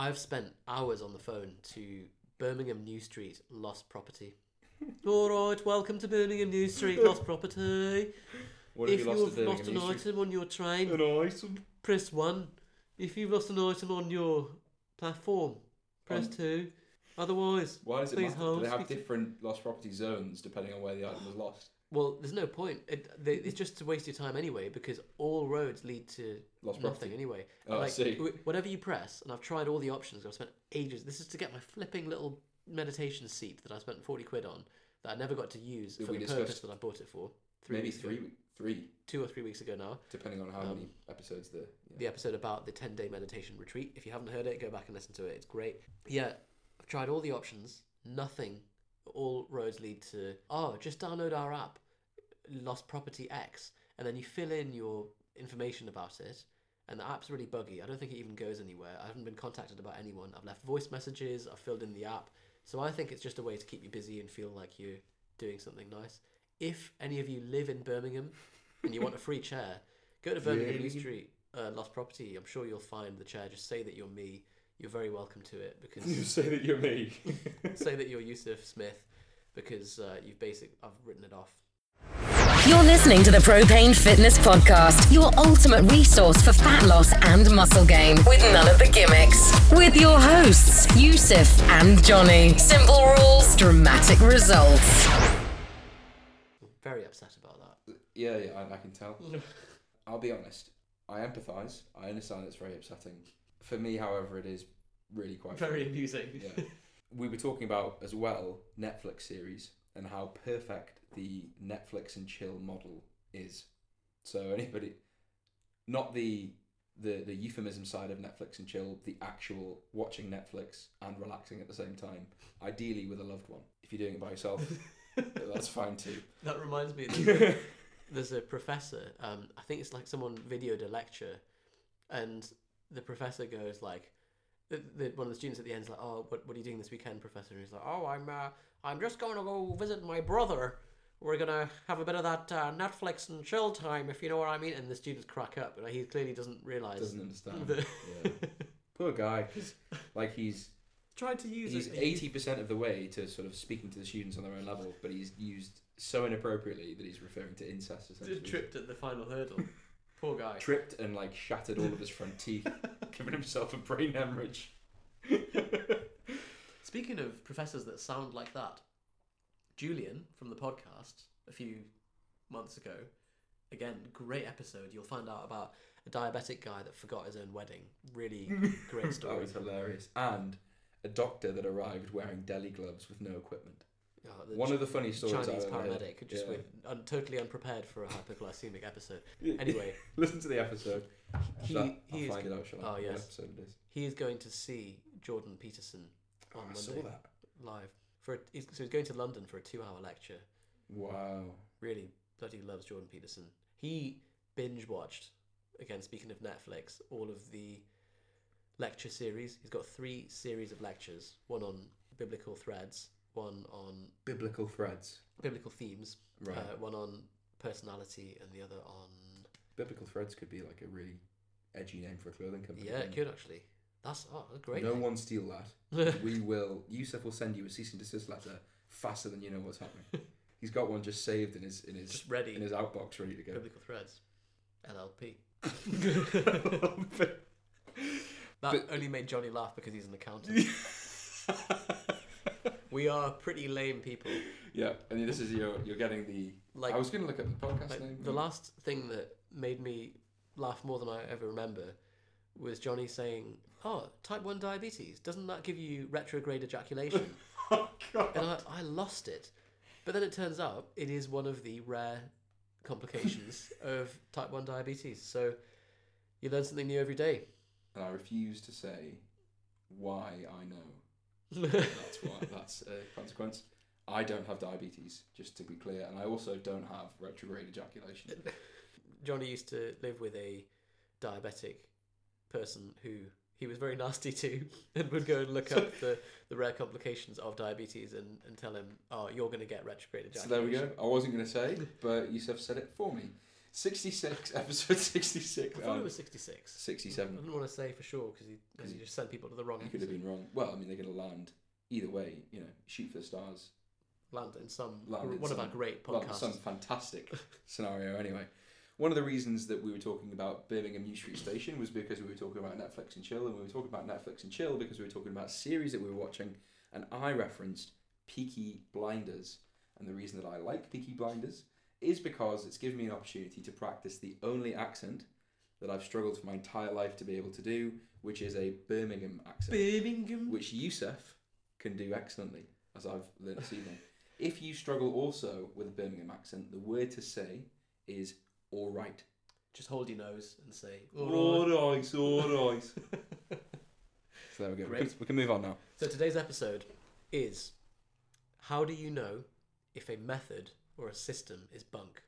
I've spent hours on the phone to Birmingham New Street Lost Property. All right, welcome to Birmingham New Street Lost Property. What if you have lost, lost an item on your train, An item. press one. If you've lost an item on your platform, press On- two. Otherwise, Why does it Please matter? hold, Do they have different lost property zones depending on where the item was lost? Well, there's no point. It, they, it's just to waste your time anyway because all roads lead to Lost nothing property. anyway. Oh, I see. Whatever you press, and I've tried all the options. I've spent ages. This is to get my flipping little meditation seat that I spent forty quid on that I never got to use That for the purpose that I bought it for. Three Maybe ago. three, three, two or three weeks ago now. depending on how Um, many episodes there. Yeah. The episode about the ten day meditation retreat. If you haven't heard it, go back and listen to it. It's great. Yeah, I've tried all the options. Nothing. All roads lead to oh, just download our app, Lost Property X, and then you fill in your information about it. And the app's really buggy. I don't think it even goes anywhere. I haven't been contacted about anyone. I've left voice messages. I've filled in the app. So I think it's just a way to keep you busy and feel like you're doing something nice. If any of you live in Birmingham and you want a free chair, go to Birmingham New Street, uh, Lost Property. I'm sure you'll find the chair. Just say that you're me. You're very welcome to it because you say that you're me. say that you're Yusuf Smith because uh, you've basic. I've written it off. You're listening to the Propane Fitness Podcast, your ultimate resource for fat loss and muscle gain, with none of the gimmicks. With your hosts, Yusuf and Johnny. Simple rules, dramatic results. Very upset about that. yeah, yeah, I, I can tell. I'll be honest. I empathise. I understand it's very upsetting. For me, however, it is really quite Very funny. amusing. Yeah. we were talking about as well Netflix series and how perfect the Netflix and chill model is. So anybody, not the the the euphemism side of Netflix and chill, the actual watching Netflix and relaxing at the same time. Ideally with a loved one. If you're doing it by yourself, that's fine too. That reminds me. There's, there's a professor. Um, I think it's like someone videoed a lecture, and the professor goes like, the, the, one of the students at the end is like, "Oh, what, what are you doing this weekend, professor?" And he's like, "Oh, I'm uh, I'm just going to go visit my brother. We're gonna have a bit of that uh, Netflix and chill time, if you know what I mean." And the students crack up, and he clearly doesn't realize. Doesn't understand. the- yeah. Poor guy, 'cause, like he's Tried to use he's a eighty percent of the way to sort of speaking to the students on their own level, but he's used so inappropriately that he's referring to incest youth- essentially. tripped at the final hurdle. Poor guy. Tripped and like shattered all of his front teeth, giving himself a brain hemorrhage. Speaking of professors that sound like that, Julian from the podcast a few months ago, again, great episode. You'll find out about a diabetic guy that forgot his own wedding. Really great story. That was hilarious. And a doctor that arrived wearing deli gloves with no equipment. Oh, One Ch- of the funny stories Chinese paramedic, just Yeah. with un- totally unprepared for a hypoglycemic episode. Anyway, Listen to the episode. he, That- he I'll is find it out, shall I? oh, yes. episode it is. he is going to see Jordan Peterson on Oh, I Monday saw that. live for a, he's, so he's going to London for a two-hour lecture. Wow. really bloody loves Jordan Peterson. He binge watched, again, speaking of Netflix, all of the lecture series. He's got three series of lectures one on biblical threads, one on Biblical threads. biblical themes, Right. uh, one on personality, and the other on. Biblical threads could be like a really edgy name for a clothing company. Yeah, it couldn't actually. That's oh, great. no name. one steal that. we will. Yusuf will send you a cease and desist letter faster than you know what's happening. He's got one just saved in his in his Just ready. in his outbox, ready to go. biblical threads, LLP. That But- only made Johnny laugh because he's an accountant. We are pretty lame people. yeah, and this is your you're getting the. Like I was going to look at the podcast Like, name. the last thing that made me laugh more than I ever remember was Johnny saying, "Oh, type one diabetes doesn't that give you retrograde ejaculation?" oh God. and I, I lost it. But then it turns out it is one of the rare complications of type one diabetes. So you learn something new every day. And I refuse to say why I know. That's why. That's a consequence. I don't have diabetes, just to be clear, and I also don't have retrograde ejaculation. Johnny used to live with a diabetic person who he was very nasty to and would go and look up the, the rare complications of diabetes and, and tell him, oh, you're going to get retrograde So ejaculation. there we go. I wasn't going to say, but Yusuf said it for me. 66, episode 66. I thought um, it was 66. 67. I didn't want to say for sure because he, 'cause he just sent people to the wrong You could have been wrong. Well, I mean, they're going to land either way, you know, shoot for the stars. Land in some Land in one of our great Well, podcasts. some fantastic scenario, anyway. One of the reasons that we were talking about Birmingham New Street Station was because we were talking about Netflix and chill, and we were talking about Netflix and chill because we were talking about series that we were watching, and I referenced Peaky Blinders. And the reason that I like Peaky Blinders is because it's given me an opportunity to practice the only accent that I've struggled for my entire life to be able to do, which is a Birmingham accent Birmingham. which Yusuf can do excellently, as I've learned this evening. If you struggle also with a Birmingham accent, the word to say is all right. Just hold your nose and say. All right, all right. so there we go. We Great. can, we can move on now. So today's episode is how do you know if a method or a system is bunk?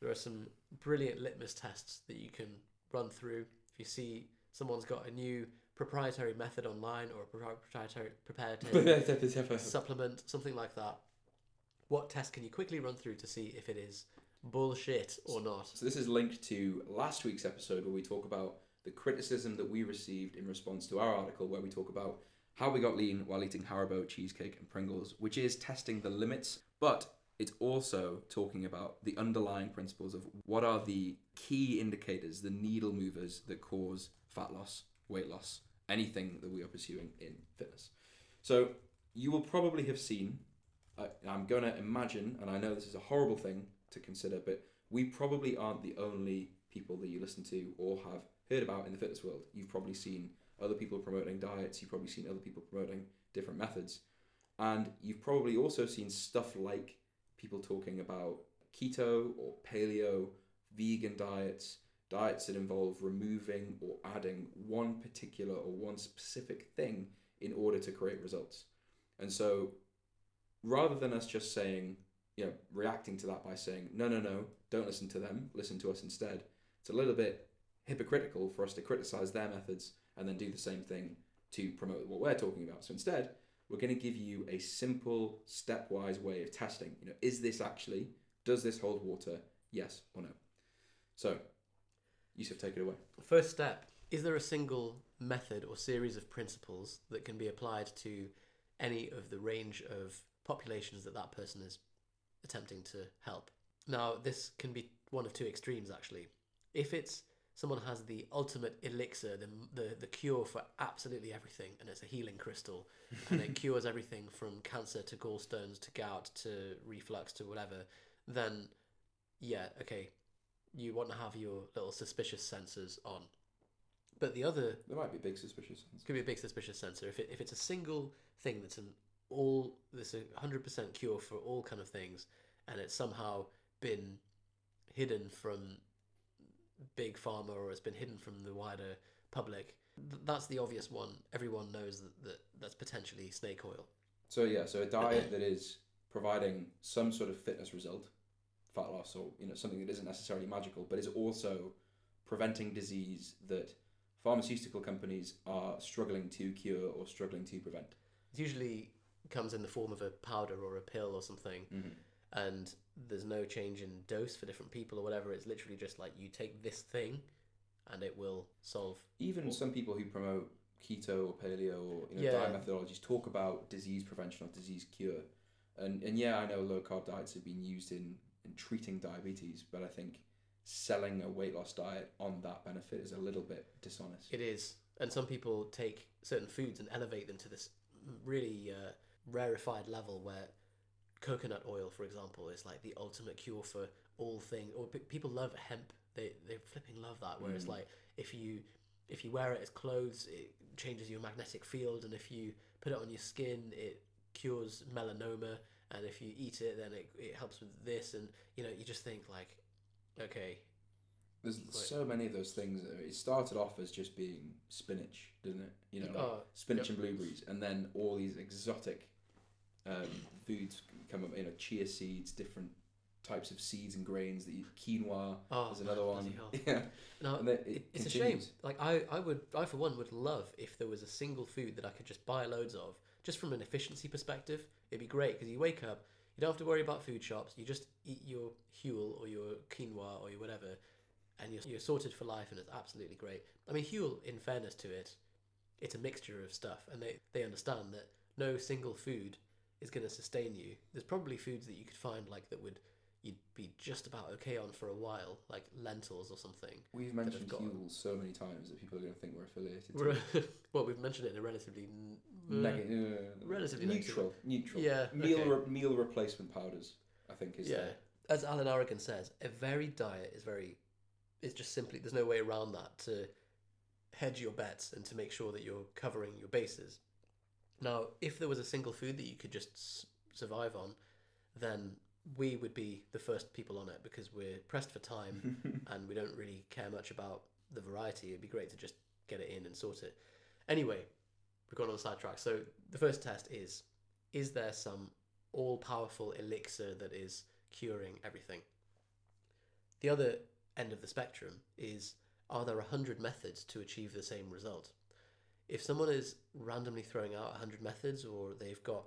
There are some brilliant litmus tests that you can run through. If you see someone's got a new proprietary method online or a proprietary prepared supplement, something like that, what test can you quickly run through to see if it is bullshit or not? So this is linked to last week's episode where we talk about the criticism that we received in response to our article where we talk about how we got lean while eating Haribo, cheesecake and Pringles, which is testing the limits, but it's also talking about the underlying principles of what are the key indicators, the needle movers that cause fat loss, weight loss, anything that we are pursuing in fitness. So you will probably have seen, I'm going to imagine, and I know this is a horrible thing to consider, but we probably aren't the only people that you listen to or have heard about in the fitness world. You've probably seen other people promoting diets, you've probably seen other people promoting different methods, and you've probably also seen stuff like people talking about keto or paleo, vegan diets, diets that involve removing or adding one particular or one specific thing in order to create results. And so rather than us just saying, you know, reacting to that by saying, no, no, no, don't listen to them, listen to us instead, it's a little bit hypocritical for us to criticize their methods and then do the same thing to promote what we're talking about. So instead, we're going to give you a simple, stepwise way of testing. You know, is this actually, does this hold water? Yes or no? So, Yusuf, take it away. First step is there a single method or series of principles that can be applied to any of the range of populations that that person is attempting to help? Now, this can be one of two extremes actually. If it's someone has the ultimate elixir, the, the, the cure for absolutely everything, and it's a healing crystal, and it cures everything from cancer to gallstones to gout to reflux to whatever, then yeah, okay, you want to have your little suspicious sensors on. But the other There might be big suspicious ones. could be a big suspicious sensor if it, if it's a single thing that's an all this a hundred percent cure for all kind of things, and it's somehow been hidden from big pharma or it's been hidden from the wider public. th- That's the obvious one. Everyone knows that, that that's potentially snake oil. So yeah, so a diet that is providing some sort of fitness result, fat loss, or you know something that isn't necessarily magical, but is also preventing disease that pharmaceutical companies are struggling to cure or struggling to prevent. It usually comes in the form of a powder or a pill or something, mm-hmm. And there's no change in dose for different people or whatever. It's literally just like you take this thing, and it will solve. Even some people who promote keto or paleo or you know, Yeah. diet methodologies talk about disease prevention or disease cure. And and yeah, I know low carb diets have been used in, in treating diabetes, but I think selling a weight loss diet on that benefit is a little bit dishonest. It is, and some people take certain foods and elevate them to this really uh, rarefied level where coconut oil, for example, is like the ultimate cure for all things. Or pe- people love hemp; they they flipping love that. Whereas mm. like if you if you wear it as clothes, it changes your magnetic field, and if you put it on your skin, it cures melanoma. And if you eat it, then it, it helps with this, and you know you just think like, okay, There's so many of those things. It started off as just being spinach, didn't it? You know, like Oh, spinach yep. and blueberries, and then all these exotic um, foods come up. You know, chia seeds, different types of seeds and grains. That you, quinoa Oh, is another one. Yeah, No, And it it, it's a shame. Like I, I would, I for one would love if there was a single food that I could just buy loads of, just from an efficiency perspective. It'd be great because you wake up, You don't have to worry about food shops. You just eat your Huel or your quinoa or your whatever, and you're, you're sorted for life, and it's absolutely great. I mean, Huel, in fairness to it, it's a mixture of stuff, and they, they understand that no single food is going to sustain you. There's probably foods that you could find like that would you'd be just about okay on for a while, like lentils or something. We've mentioned Huel so many times that people are going to think we're affiliated. to We're- it. well, we've mentioned it in a relatively n- Neg- uh, relatively neutral. Neutral. Yeah, Meal okay. re- meal replacement powders. I think is yeah. the- As Alan Aragon says, a varied diet is very. It's just simply there's no way around that to hedge your bets and to make sure that you're covering your bases. Now, if there was a single food that you could just s- survive on, then we would be the first people on it because we're pressed for time and we don't really care much about the variety. It'd be great to just get it in and sort it. Anyway, we've gone on the sidetrack. So the first test is: is there some all-powerful elixir that is curing everything? The other end of the spectrum is: are there a hundred methods to achieve the same result? If someone is randomly throwing out a hundred methods, or they've got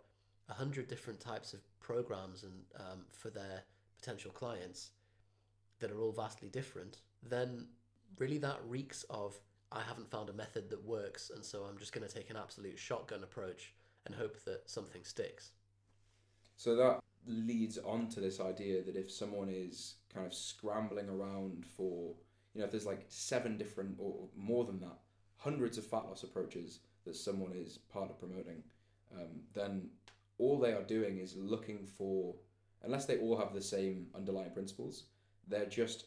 a hundred different types of programs and um, for their potential clients that are all vastly different, then really that reeks of I haven't found a method that works, and so I'm just going to take an absolute shotgun approach and hope that something sticks. So that leads on to this idea that if someone is kind of scrambling around for, you know, if there's like seven different or more than that, hundreds of fat loss approaches that someone is part of promoting, um, then all they are doing is looking for, unless they all have the same underlying principles, they're just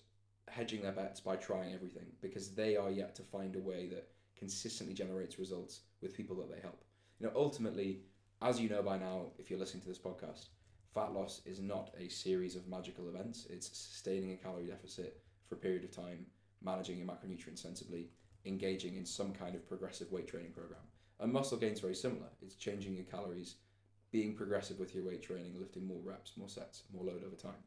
hedging their bets by trying everything because they are yet to find a way that consistently generates results with people that they help. You know, ultimately, as you know by now, if you're listening to this podcast, fat loss is not a series of magical events. It's sustaining a calorie deficit for a period of time, managing your macronutrients sensibly, engaging in some kind of progressive weight training program. And muscle gain is very similar. It's changing your calories, being progressive with your weight training, lifting more reps, more sets, more load over time.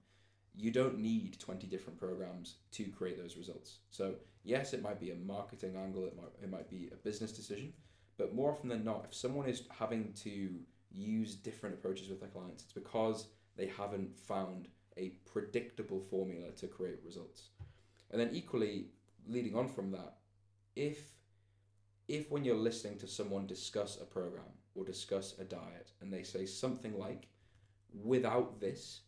You don't need 20 different programs to create those results. So, yes, it might be a marketing angle, it might, it might be a business decision, but more often than not, if someone is having to use different approaches with their clients, it's because they haven't found a predictable formula to create results. And then equally, leading on from that, if if when you're listening to someone discuss a program or discuss a diet and they say something like, without this,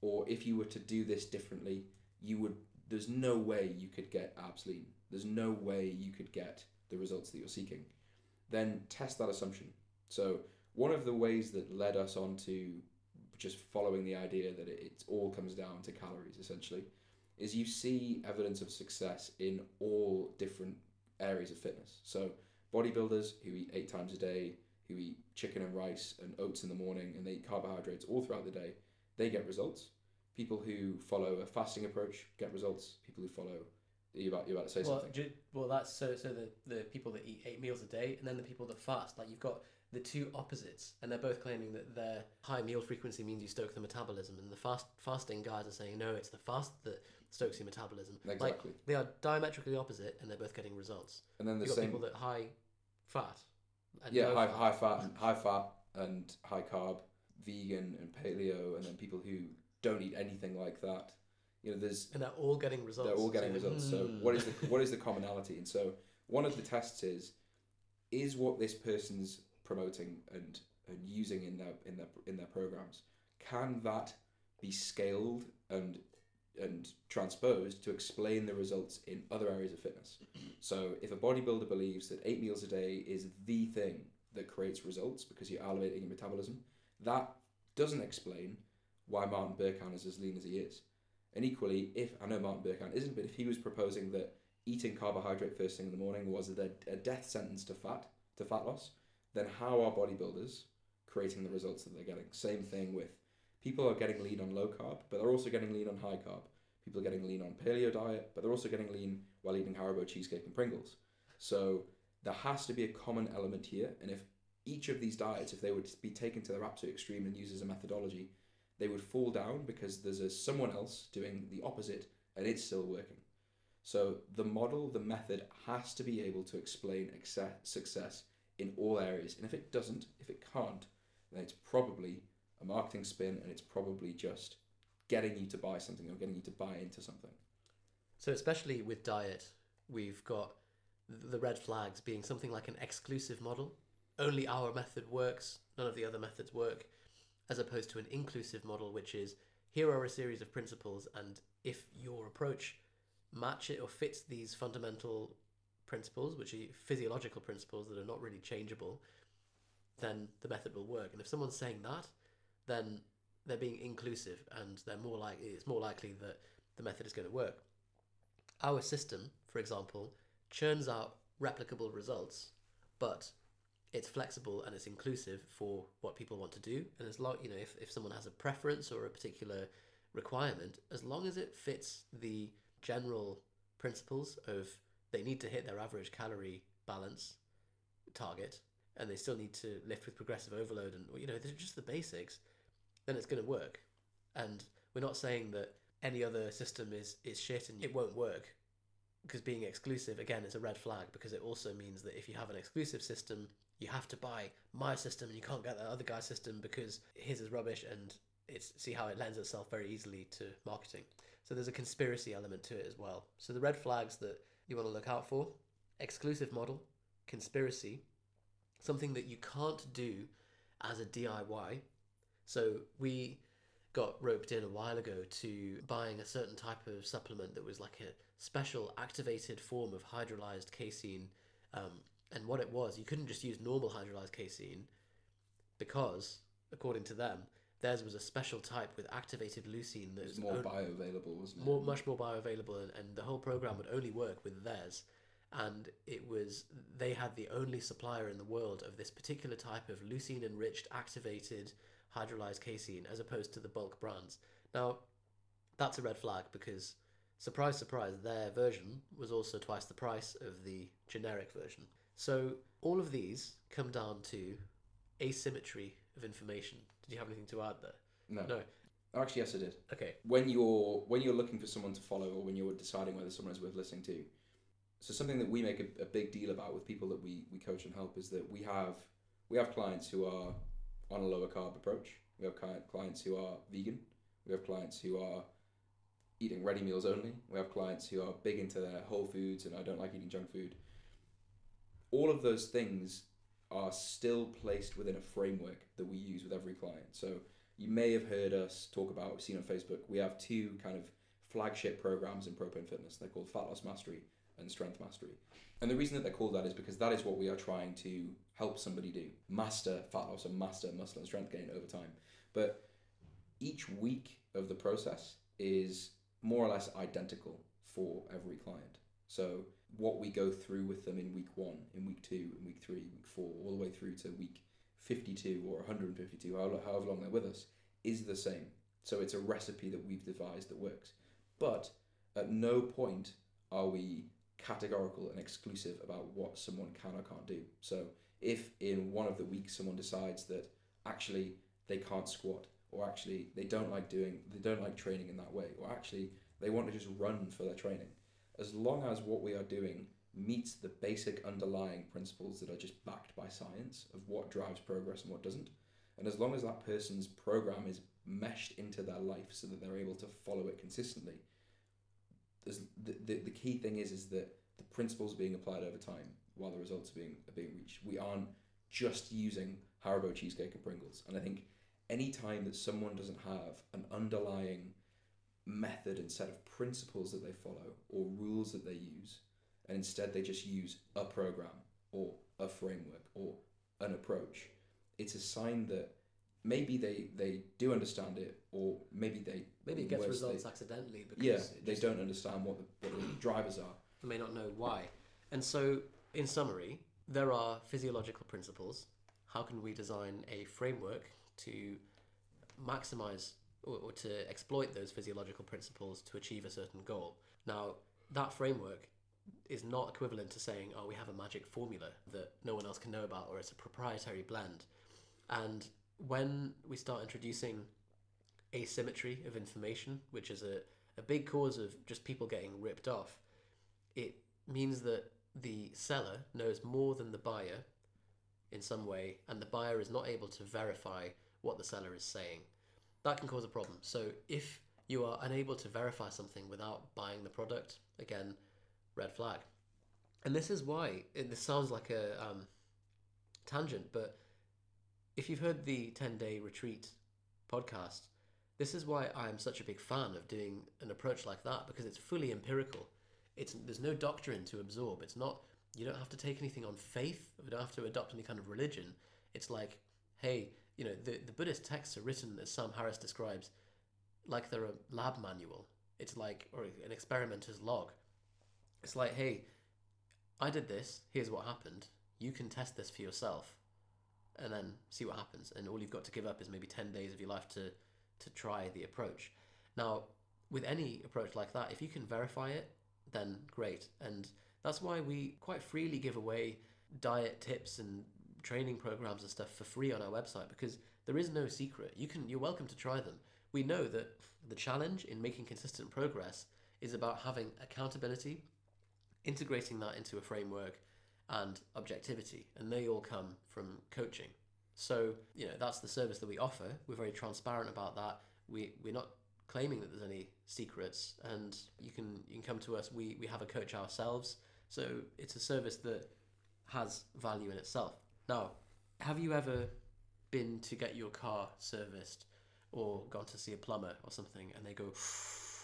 or if you were to do this differently, you would there's no way you could get abs lean. There's no way you could get the results that you're seeking. Then test that assumption. So one of the ways that led us on to just following the idea that it, it all comes down to calories essentially is you see evidence of success in all different areas of fitness. So bodybuilders who eat eight times a day, who eat chicken and rice and oats in the morning, and they eat carbohydrates all throughout the day, they get results. People who follow a fasting approach get results. People who follow you about you about to say well, something. ju- well, that's so. So the the people that eat eight meals a day, and then the people that fast. Like you've got the two opposites, and they're both claiming that their high meal frequency means you stoke the metabolism, and the fast fasting guys are saying no, it's the fast that stokes your metabolism. Like Exactly. they are diametrically opposite, and they're both getting results. And then the You've got same people that high fat. Yeah, high, fat. high fat, and high fat and high carb, vegan and paleo, and then people who don't eat anything like that. You know, there's and they're all getting results. they're all getting like, results. So "Hmm." what is the what is the commonality? And so one of the tests is is what this person's promoting and, and using in their in their in their programs can that be scaled and and transposed to explain the results in other areas of fitness. So if a bodybuilder believes that eight meals a day is the thing that creates results because you're elevating your metabolism, that doesn't explain why Martin Berkhan is as lean as he is. And equally, if I know Martin Berkhan isn't, but if he was proposing that eating carbohydrate first thing in the morning was a, a death sentence to fat to fat loss, then how are bodybuilders creating the results that they're getting? Same thing with people are getting lean on low carb, but they're also getting lean on high carb. People are getting lean on paleo diet, but they're also getting lean while eating Haribo cheesecake and Pringles. So there has to be a common element here, and if each of these diets, if they would be taken to their absolute extreme and used as a methodology, they would fall down because there's a someone else doing the opposite and it's still working. So the model, the method has to be able to explain success in all areas. And if it doesn't, if it can't, then it's probably a marketing spin, and it's probably just getting you to buy something or getting you to buy into something. So especially with diet, we've got the red flags being something like an exclusive model. Only our method works, none of the other methods work, as opposed to an inclusive model, which is here are a series of principles, and if your approach match it or fits these fundamental principles, which are physiological principles that are not really changeable, then the method will work. And if someone's saying that, then they're being inclusive, and they're more like it's more likely that the method is going to work. Our system, for example, churns out replicable results, but it's flexible and it's inclusive for what people want to do. And as long you know, if, if someone has a preference or a particular requirement, as long as it fits the general principles of they need to hit their average calorie balance target and they still need to lift with progressive overload and you know they're just the basics then it's going to work. And we're not saying that any other system is is shit and it won't work because being exclusive again is a red flag because it also means that if you have an exclusive system you have to buy my system and you can't get that other guy's system because his is rubbish and it's see how it lends itself very easily to marketing. So there's a conspiracy element to it as well. So the red flags that you want to look out for. Exclusive model. Conspiracy. Something that you can't do as a diy so we got roped in a while ago to buying a certain type of supplement that was like a special activated form of hydrolyzed casein. Um, and what it was, you couldn't just use normal hydrolyzed casein because, according to them, theirs was a special type with activated leucine that was more on- bioavailable, wasn't it? more much more bioavailable and, and the whole program would only work with theirs. And it was they had the only supplier in the world of this particular type of leucine enriched activated hydrolyzed casein as opposed to the bulk brands. Now that's a red flag because surprise surprise their version was also twice the price of the generic version. So all of these come down to asymmetry of information did you have anything to add there? No. no. Oh, actually, yes, I did. okay. When you're when you're looking for someone to follow or when you're deciding whether someone is worth listening to so something that we make a, a big deal about with people that we, we coach and help is that we have we have clients who are on a lower carb approach. We have clients who are vegan. We have clients who are eating ready meals only. We have clients who are big into their whole foods and i don't like eating junk food. All of those things are still placed within a framework that we use with every client so you may have heard us talk about, seen on Facebook, we have two kind of flagship programs in Propane Fitness. They're called Fat Loss Mastery and Strength Mastery. And the reason that they're called that is because that is what we are trying to help somebody do master fat loss and master muscle and strength gain over time. But each week of the process is more or less identical for every client. So what we go through with them in week one, in week two, in week three, week four, all the way through to week 52 or 152, however however long they're with us, is the same. So it's a recipe that we've devised that works. But at no point are we categorical and exclusive about what someone can or can't do. So if in one of the weeks someone decides that actually they can't squat, or actually they don't like doing, they don't like training in that way, or actually they want to just run for their training, as long as what we are doing meets the basic underlying principles that are just backed by science of what drives progress and what doesn't. And as long as that person's program is meshed into their life so that they're able to follow it consistently, the, the, the key thing is is that the principles are being applied over time while the results are being are being reached. We aren't just using Haribo cheesecake and Pringles. And I think any time that someone doesn't have an underlying method and set of principles that they follow or rules that they use, and instead they just use a program or a framework or an approach, it's a sign that maybe they, they do understand it or maybe they maybe it gets worse, results they, accidentally because yeah they don't understand what the, what the drivers are They may not know why. And so, in summary, there are physiological principles. How can we design a framework to maximize or, to exploit those physiological principles to achieve a certain goal? Now, that framework is not equivalent to saying, oh, we have a magic formula that no one else can know about, or it's a proprietary blend. And when we start introducing asymmetry of information, which is a, a big cause of just people getting ripped off, it means that the seller knows more than the buyer in some way, and the buyer is not able to verify what the seller is saying. That can cause a problem. So if you are unable to verify something without buying the product, again, red flag. And this is why and this sounds like a um, tangent, but if you've heard the 10 day retreat podcast, this is why I'm such a big fan of doing an approach like that because it's fully empirical. It's there's no doctrine to absorb. It's not you don't have to take anything on faith. You don't have to adopt any kind of religion. It's like, hey, you know, the, the Buddhist texts are written as Sam Harris describes, like they're a lab manual. It's like or an experimenter's log. It's like, hey, I did this. Here's what happened. You can test this for yourself, and then see what happens. And all you've got to give up is maybe ten days of your life to to try the approach. Now, with any approach like that, if you can verify it, then great. And that's why we quite freely give away diet tips and training programs and stuff for free on our website because there is no secret. You can you're welcome to try them. We know that the challenge in making consistent progress is about having accountability, integrating that into a framework and objectivity, and they all come from coaching. So, you know, that's the service that we offer. We're very transparent about that. We we're not claiming that there's any secrets and you can you can come to us. We we have a coach ourselves. So, it's a service that has value in itself. Now, have you ever been to get your car serviced or gone to see a plumber or something and they go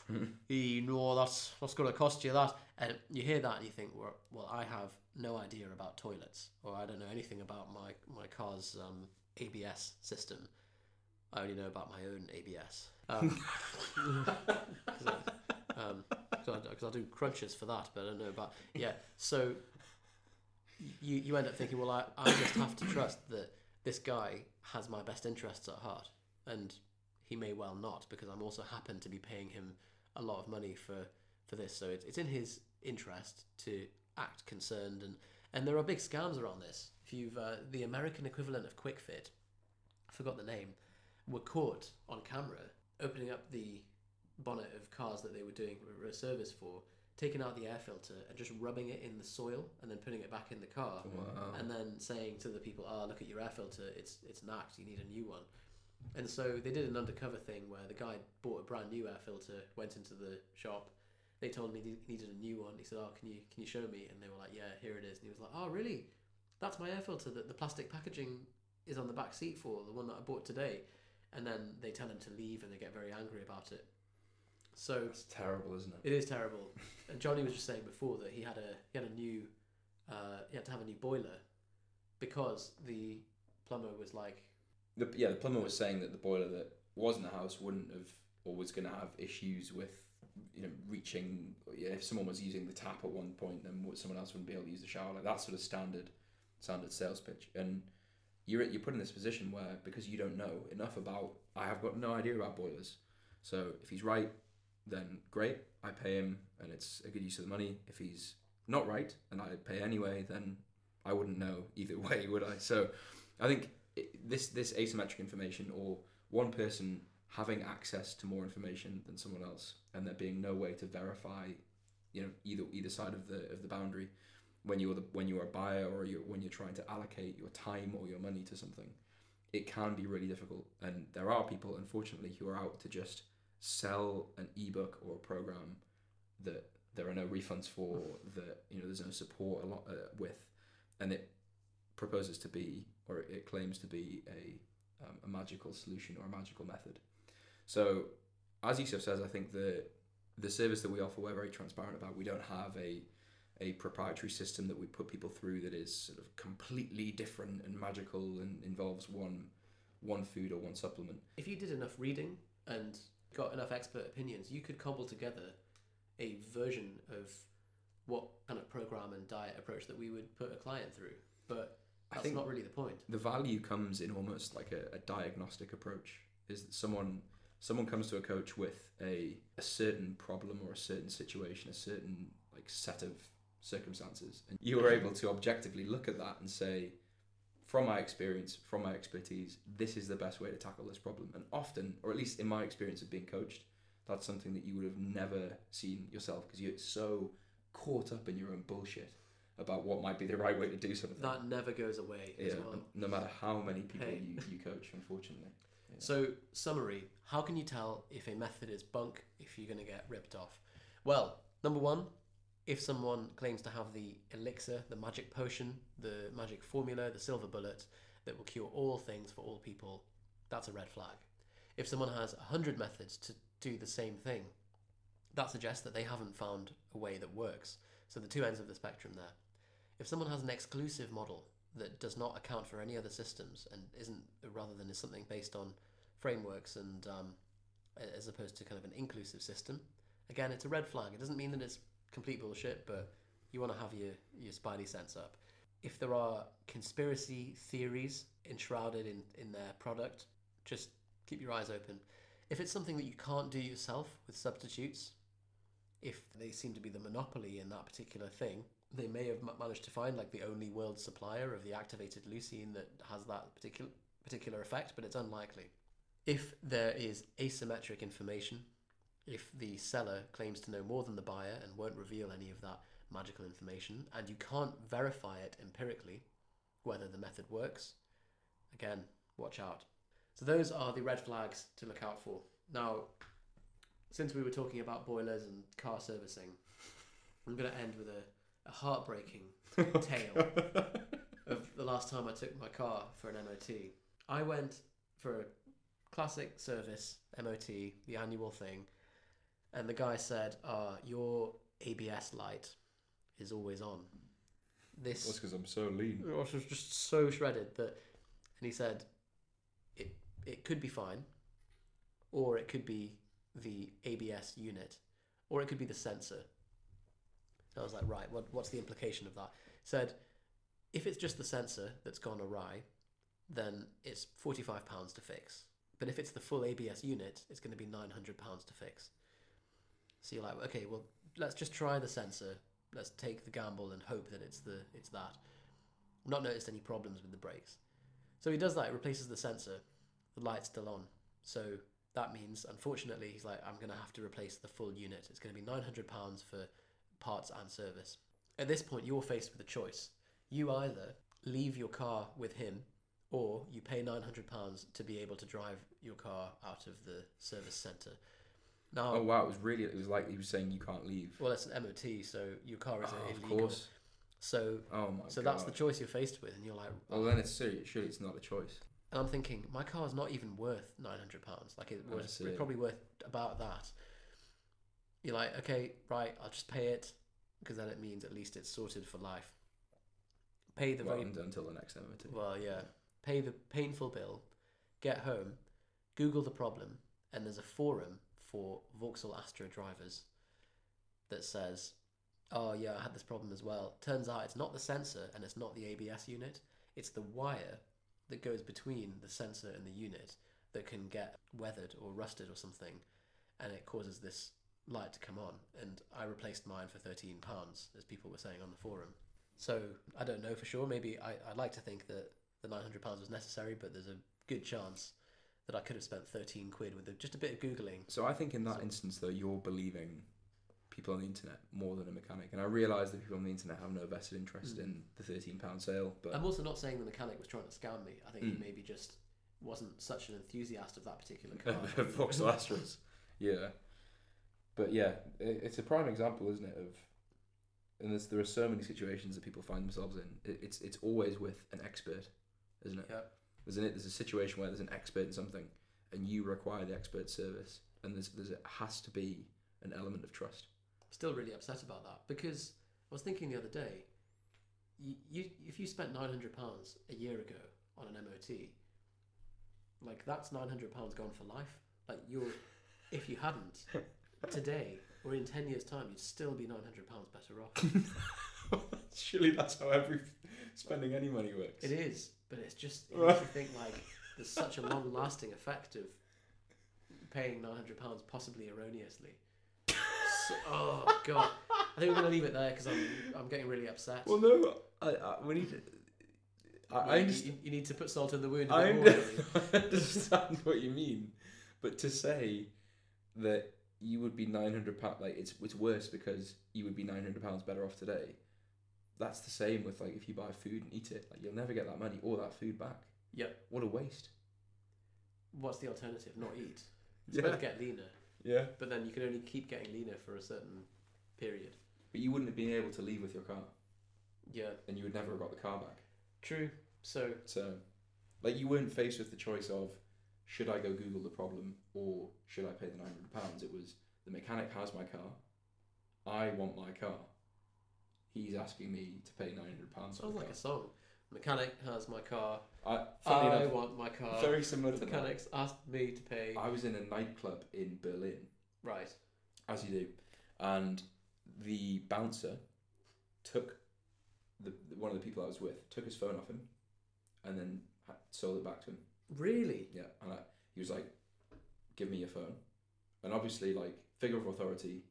you know that's that's going to cost you that. And you hear that and you think well, well i have no idea about toilets or i don't know anything about my my car's um, abs system. I only know about my own abs um, because um, I, I do crunches for that but i don't know about yeah. So you you end up thinking well i, I just have to trust that this guy has my best interests at heart and he may well not because i'm also happen to be paying him a lot of money for for this. So it's, it's in his interest to act concerned and and there are big scams around this. If you've uh, the american equivalent of Kwik Fit i forgot the name were caught on camera opening up the bonnet of cars that they were doing a service for taking out the air filter and just rubbing it in the soil and then putting it back in the car Wow. and then saying to the people ah look at your air filter it's it's knacked you need a new one and so they did an undercover thing where the guy bought a brand new air filter, went into the shop. They told him he needed a new one. He said, "Oh, can you can you show me?" And they were like, "Yeah, here it is." And he was like, "Oh, really? That's my air filter that the plastic packaging is on the back seat for, the one that I bought today." And then they tell him to leave, and they get very angry about it. So It's terrible, isn't it? it is terrible. And Johnny was just saying before that he had a he had a new uh, he had to have a new boiler because the plumber was like The, yeah, the plumber was saying that the boiler that was in the house wouldn't have or was going to have issues with you know reaching. Yeah, if someone was using the tap at one point, then someone else wouldn't be able to use the shower. Like that sort of standard, standard sales pitch. And you're you're put in this position where because you don't know enough about. I have got no idea about boilers. So if he's right, then great. I pay him, and it's a good use of the money. If he's not right, and I pay anyway, then I wouldn't know either way, would I? So I think this this asymmetric information or one person having access to more information than someone else and there being no way to verify you know either either side of the of the boundary when you're the when you're a buyer or you're when you're trying to allocate your time or your money to something it can be really difficult and there are people unfortunately who are out to just sell an ebook or a program that there are no refunds for that you know there's no support a lot uh, with and it proposes to be or it claims to be a um, a magical solution or a magical method. So as Yusuf says I think the the service that we offer we're very transparent about. We don't have a a proprietary system that we put people through that is sort of completely different and magical and involves one one food or one supplement. If you did enough reading and got enough expert opinions, you could cobble together a version of what kind of program and diet approach that we would put a client through. But I that's think- not really the point. the value comes in almost like a, a diagnostic approach is that someone someone comes to a coach with a, a certain problem or a certain situation a certain like set of circumstances and you are mm-hmm. able to objectively look at that and say from my experience from my expertise this is the best way to tackle this problem and often or at least in my experience of being coached that's something that you would have never seen yourself because you're so caught up in your own bullshit about what might be the right way to do something That never goes away yeah, as well. no matter how many people Hey. you, you coach, unfortunately. So, summary how can you tell if a method is bunk if you're going to get ripped off? Well, number one, if someone claims to have the elixir, the magic potion, the magic formula, the silver bullet that will cure all things for all people, that's a red flag. If someone has 100 methods to do the same thing, that suggests that they haven't found a way that works. So, the two ends of the spectrum there. If someone has an exclusive model that does not account for any other systems and isn't rather than is something based on frameworks and um, as opposed to kind of an inclusive system, again, it's a red flag. It doesn't mean that it's complete bullshit, but you want to have your your spidey sense up. If there are conspiracy theories enshrouded in in their product, just keep your eyes open. If it's something that you can't do yourself with substitutes, if they seem to be the monopoly in that particular thing, they may have managed to find like the only world supplier of the activated leucine that has that particular particular effect, but it's unlikely. If there is asymmetric information, if the seller claims to know more than the buyer and won't reveal any of that magical information, and you can't verify it empirically whether the method works, again, watch out. So those are the red flags to look out for. Now, since we were talking about boilers and car servicing, I'm going to end with a, a heartbreaking tale of the last time I took my car for an MOT. I went for a classic service MOT, the annual thing, and the guy said, uh, "Your ABS light is always on." This That's because I'm so lean. it was just so shredded that, and he said, it it could be fine, or it could be the ABS unit, or it could be the sensor. So I was like, right, what what's the implication of that? Said, if it's just the sensor that's gone awry, then it's forty five pounds to fix. But if it's the full ABS unit, it's going to be nine hundred pounds to fix. So you're like, okay, well, let's just try the sensor. Let's take the gamble and hope that it's the it's that. Not noticed any problems with the brakes. So he does that, replaces the sensor, the light's still on. So that means, unfortunately, he's like, I'm going to have to replace the full unit. It's going to be £900 for parts and service. At this point, you're faced with a choice. You either leave your car with him or you pay £900 to be able to drive your car out of the service centre. Now, Oh wow, it was really. It was like he was saying you can't leave. well, it's an MOT, so your car is Oh, of course. So, Oh my so god. that's the choice you're faced with, and you're like, Well, then it's surely, surely it's not a choice. And I'm thinking, my car's not even worth nine hundred pounds. Like it was probably worth about that. You're like, okay, right, I'll just pay it because then it means at least it's sorted for life. Pay the well, very until the next MOT. well, yeah. Pay the painful bill, get home, Google the problem, and there's a forum for Vauxhall Astra drivers that says, "Oh yeah, I had this problem as well." Turns out it's not the sensor and it's not the ABS unit; it's the wire that goes between the sensor and the unit that can get weathered or rusted or something, and it causes this light to come on. And I replaced mine for thirteen pounds, as people were saying on the forum. So I don't know for sure. Maybe I, I'd like to think that the nine hundred pounds was necessary, but there's a good chance that I could have spent thirteen quid with just a bit of googling. So I think in that So- instance, though, you're believing people on the internet more than a mechanic. And I realise that people on the internet have no vested interest Mm. in the thirteen pound sale, but I'm also not saying the mechanic was trying to scam me. I think Mm. he maybe just wasn't such an enthusiast of that particular car. Vauxhall Astras, yeah. But yeah, it, it's a prime example, isn't it? Of and there's, there are so many situations that people find themselves in. It, it's it's always with an expert, isn't it? Yeah. Isn't it? There's a situation where there's an expert in something, and you require the expert service, and there's there's it has to be an element of trust. Still really upset about that because I was thinking the other day, you, you if you spent nine hundred pounds a year ago on an MOT, like that's nine hundred pounds gone for life. Like you're, if you hadn't today or in ten years' time, you'd still be nine hundred pounds better off. Surely that's how every spending any money works. It is, but it's just it makes you think like there's such a long-lasting effect of paying nine hundred pounds possibly erroneously. So, oh god, I think we're gonna leave it there because I'm I'm getting really upset. Well, no, I, I we need. To, I, I you, understand. you, you need to put salt in the wound. A I bit more, under- really. I understand what you mean, but to say that you would be nine hundred pounds, like it's it's worse because you would be nine hundred pounds better off today. That's the same with like if you buy food and eat it, like you'll never get that money or that food back. Yep. What a waste. what's the alternative? Not eat. It's Yeah. supposed to get leaner, Yeah. but then you can only keep getting leaner for a certain period. But you wouldn't have been able to leave with your car, Yeah, and you would never have got the car back. true. So So, like, you weren't faced with the choice of should I go Google the problem or should I pay the nine hundred pounds. It was the mechanic has my car. I want my car. He's asking me to pay nine hundred pounds sounds like car. a song. Mechanic has my car. I, funny I enough, want my car. very similar to that. Mechanics asked me to pay. I was in a nightclub in Berlin, Right. as you do, and the bouncer took the one of the people I was with took his phone off him, and then sold it back to him. Really? Yeah, and I, he was like, "Give me your phone," and obviously, like figure of authority,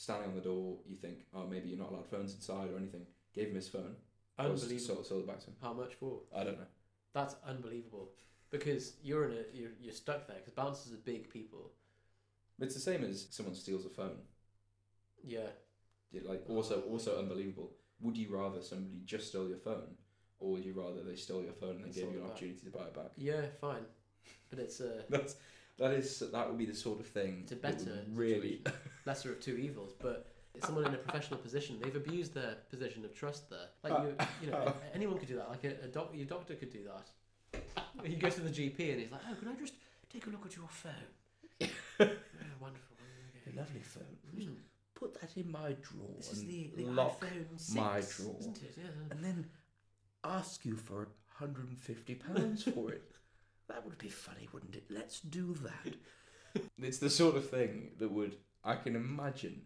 standing on the door, you think, "Oh, maybe you're not allowed phones inside or anything." Gave him his phone. Unbelievable. Sold, sold it back to him. How much for? I don't know. That's unbelievable. Because you're in a you're, you're stuck there. Because bouncers are big people. It's the same as someone steals a phone. Yeah. Yeah, like also also unbelievable. Would you rather somebody just stole your phone, or would you rather they stole your phone and then And gave you an back. opportunity to buy it back? Yeah. Fine. But it's uh, a That's that is that would be the sort of thing. it's a that would better really. lesser of two evils. But it's someone in a professional position. They've abused their position of trust there. Like you, you know, anyone could do that. Like a, a doc, your doctor could do that. He goes to the GP and he's like, "Oh, can I just take a look at your phone?" oh, wonderful. Okay. lovely phone. Hmm. Put that in my drawer. This is the, the lock iPhone 6, my drawer. isn't it? Yeah. and then ask you for hundred and fifty pounds for it. That would be funny, wouldn't it? Let's do that. it's the sort of thing that would I can imagine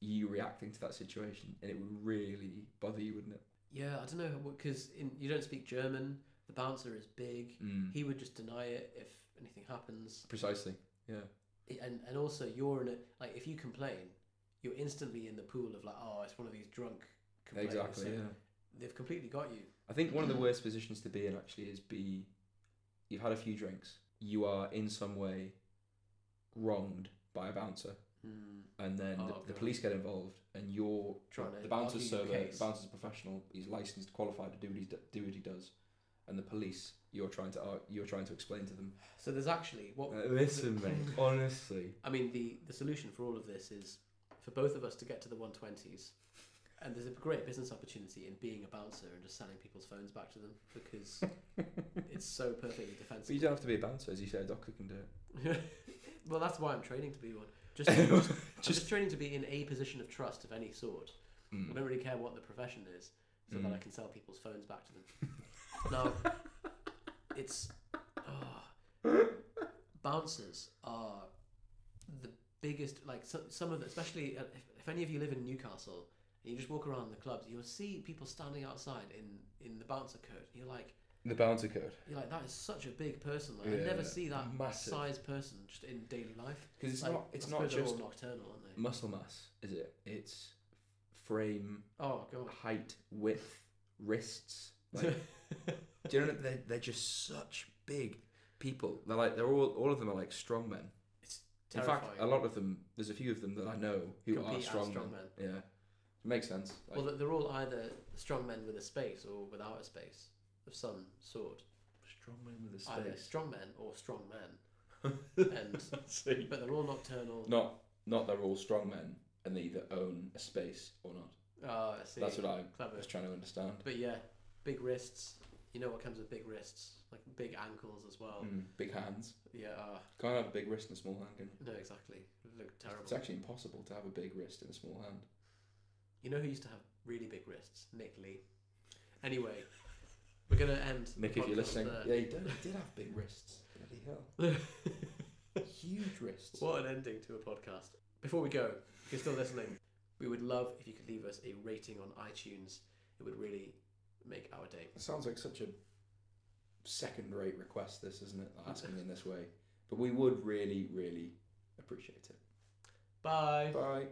you reacting to that situation, and it would really bother you, wouldn't it? Yeah, I don't know because in you don't speak German. The bouncer is big. Mm. He would just deny it if anything happens. Precisely. Yeah. And and also you're in a like if you complain, you're instantly in the pool of like oh it's one of these drunk. complaints. Exactly. So Yeah. They've completely got you. I think one of the worst positions to be in actually is be you've had a few drinks, you are in some way wronged by a bouncer, Mm. and then Oh, the, the police get involved, and you're Trying to the bouncer's sober, the bouncer's a professional, he's licensed, qualified to do what he do what he does, and the police you're trying to ar- you're trying to explain to them. So there's actually what Uh, listen, mate, honestly, I mean the the solution for all of this is for both of us to get to the 120s. And there's a great business opportunity in being a bouncer and just selling people's phones back to them because it's so perfectly but defensible. you don't have to be a bouncer, as you said. A doctor can do it. well, that's why I'm training to be one. Just, just, I'm just training to be in a position of trust of any sort. I Mm. don't really care what the profession is, so that Mm. I can sell people's phones back to them. now, it's oh, bouncers are the biggest. Like so, some of the, especially uh, if, if any of you live in Newcastle and you just walk around the clubs, you'll see people standing outside in in the bouncer coat. You're like, The bouncer code, you're like, that is such a big person. Like, I never Yeah, see that massive. size person just in daily life. because it's Like, not it's I not they're just all nocturnal, aren't they? muscle mass, is it? It's frame, Oh god. height, width, wrists. Like, do you know they're they're just such big people. They're like they're all all of them are like strong men. it's In terrifying. fact, a lot of them. There's a few of them that I know who Compete are as strong, men. Yeah, it makes sense. Like, well, they're all either strong men with a space or without a space of some sort. strong men with a Either space. strong men or strong men. and See. but they're all nocturnal. Not not they're all strong men and they either own a space or not. Oh, I see. That's what I Clever. was trying to understand. But yeah, big wrists. You know what comes with big wrists? Like big ankles as well. Mm, big hands. Yeah. Uh, Can't have a big wrist and a small hand, can you? no, exactly. It look terrible. It's actually impossible to have a big wrist and a small hand. You know who used to have really big wrists? Nick Lee. Anyway, we're gonna end. the Nick, if you're podcast listening, there. yeah, he did, he did have big wrists. Bloody hell. Huge wrists. What an ending to a podcast. Before we go, if you're still listening, we would love if you could leave us a rating on iTunes. It would really make our day. It sounds like such a second-rate request, this, isn't it? Asking in this way. But we would really, really appreciate it. Bye. Bye.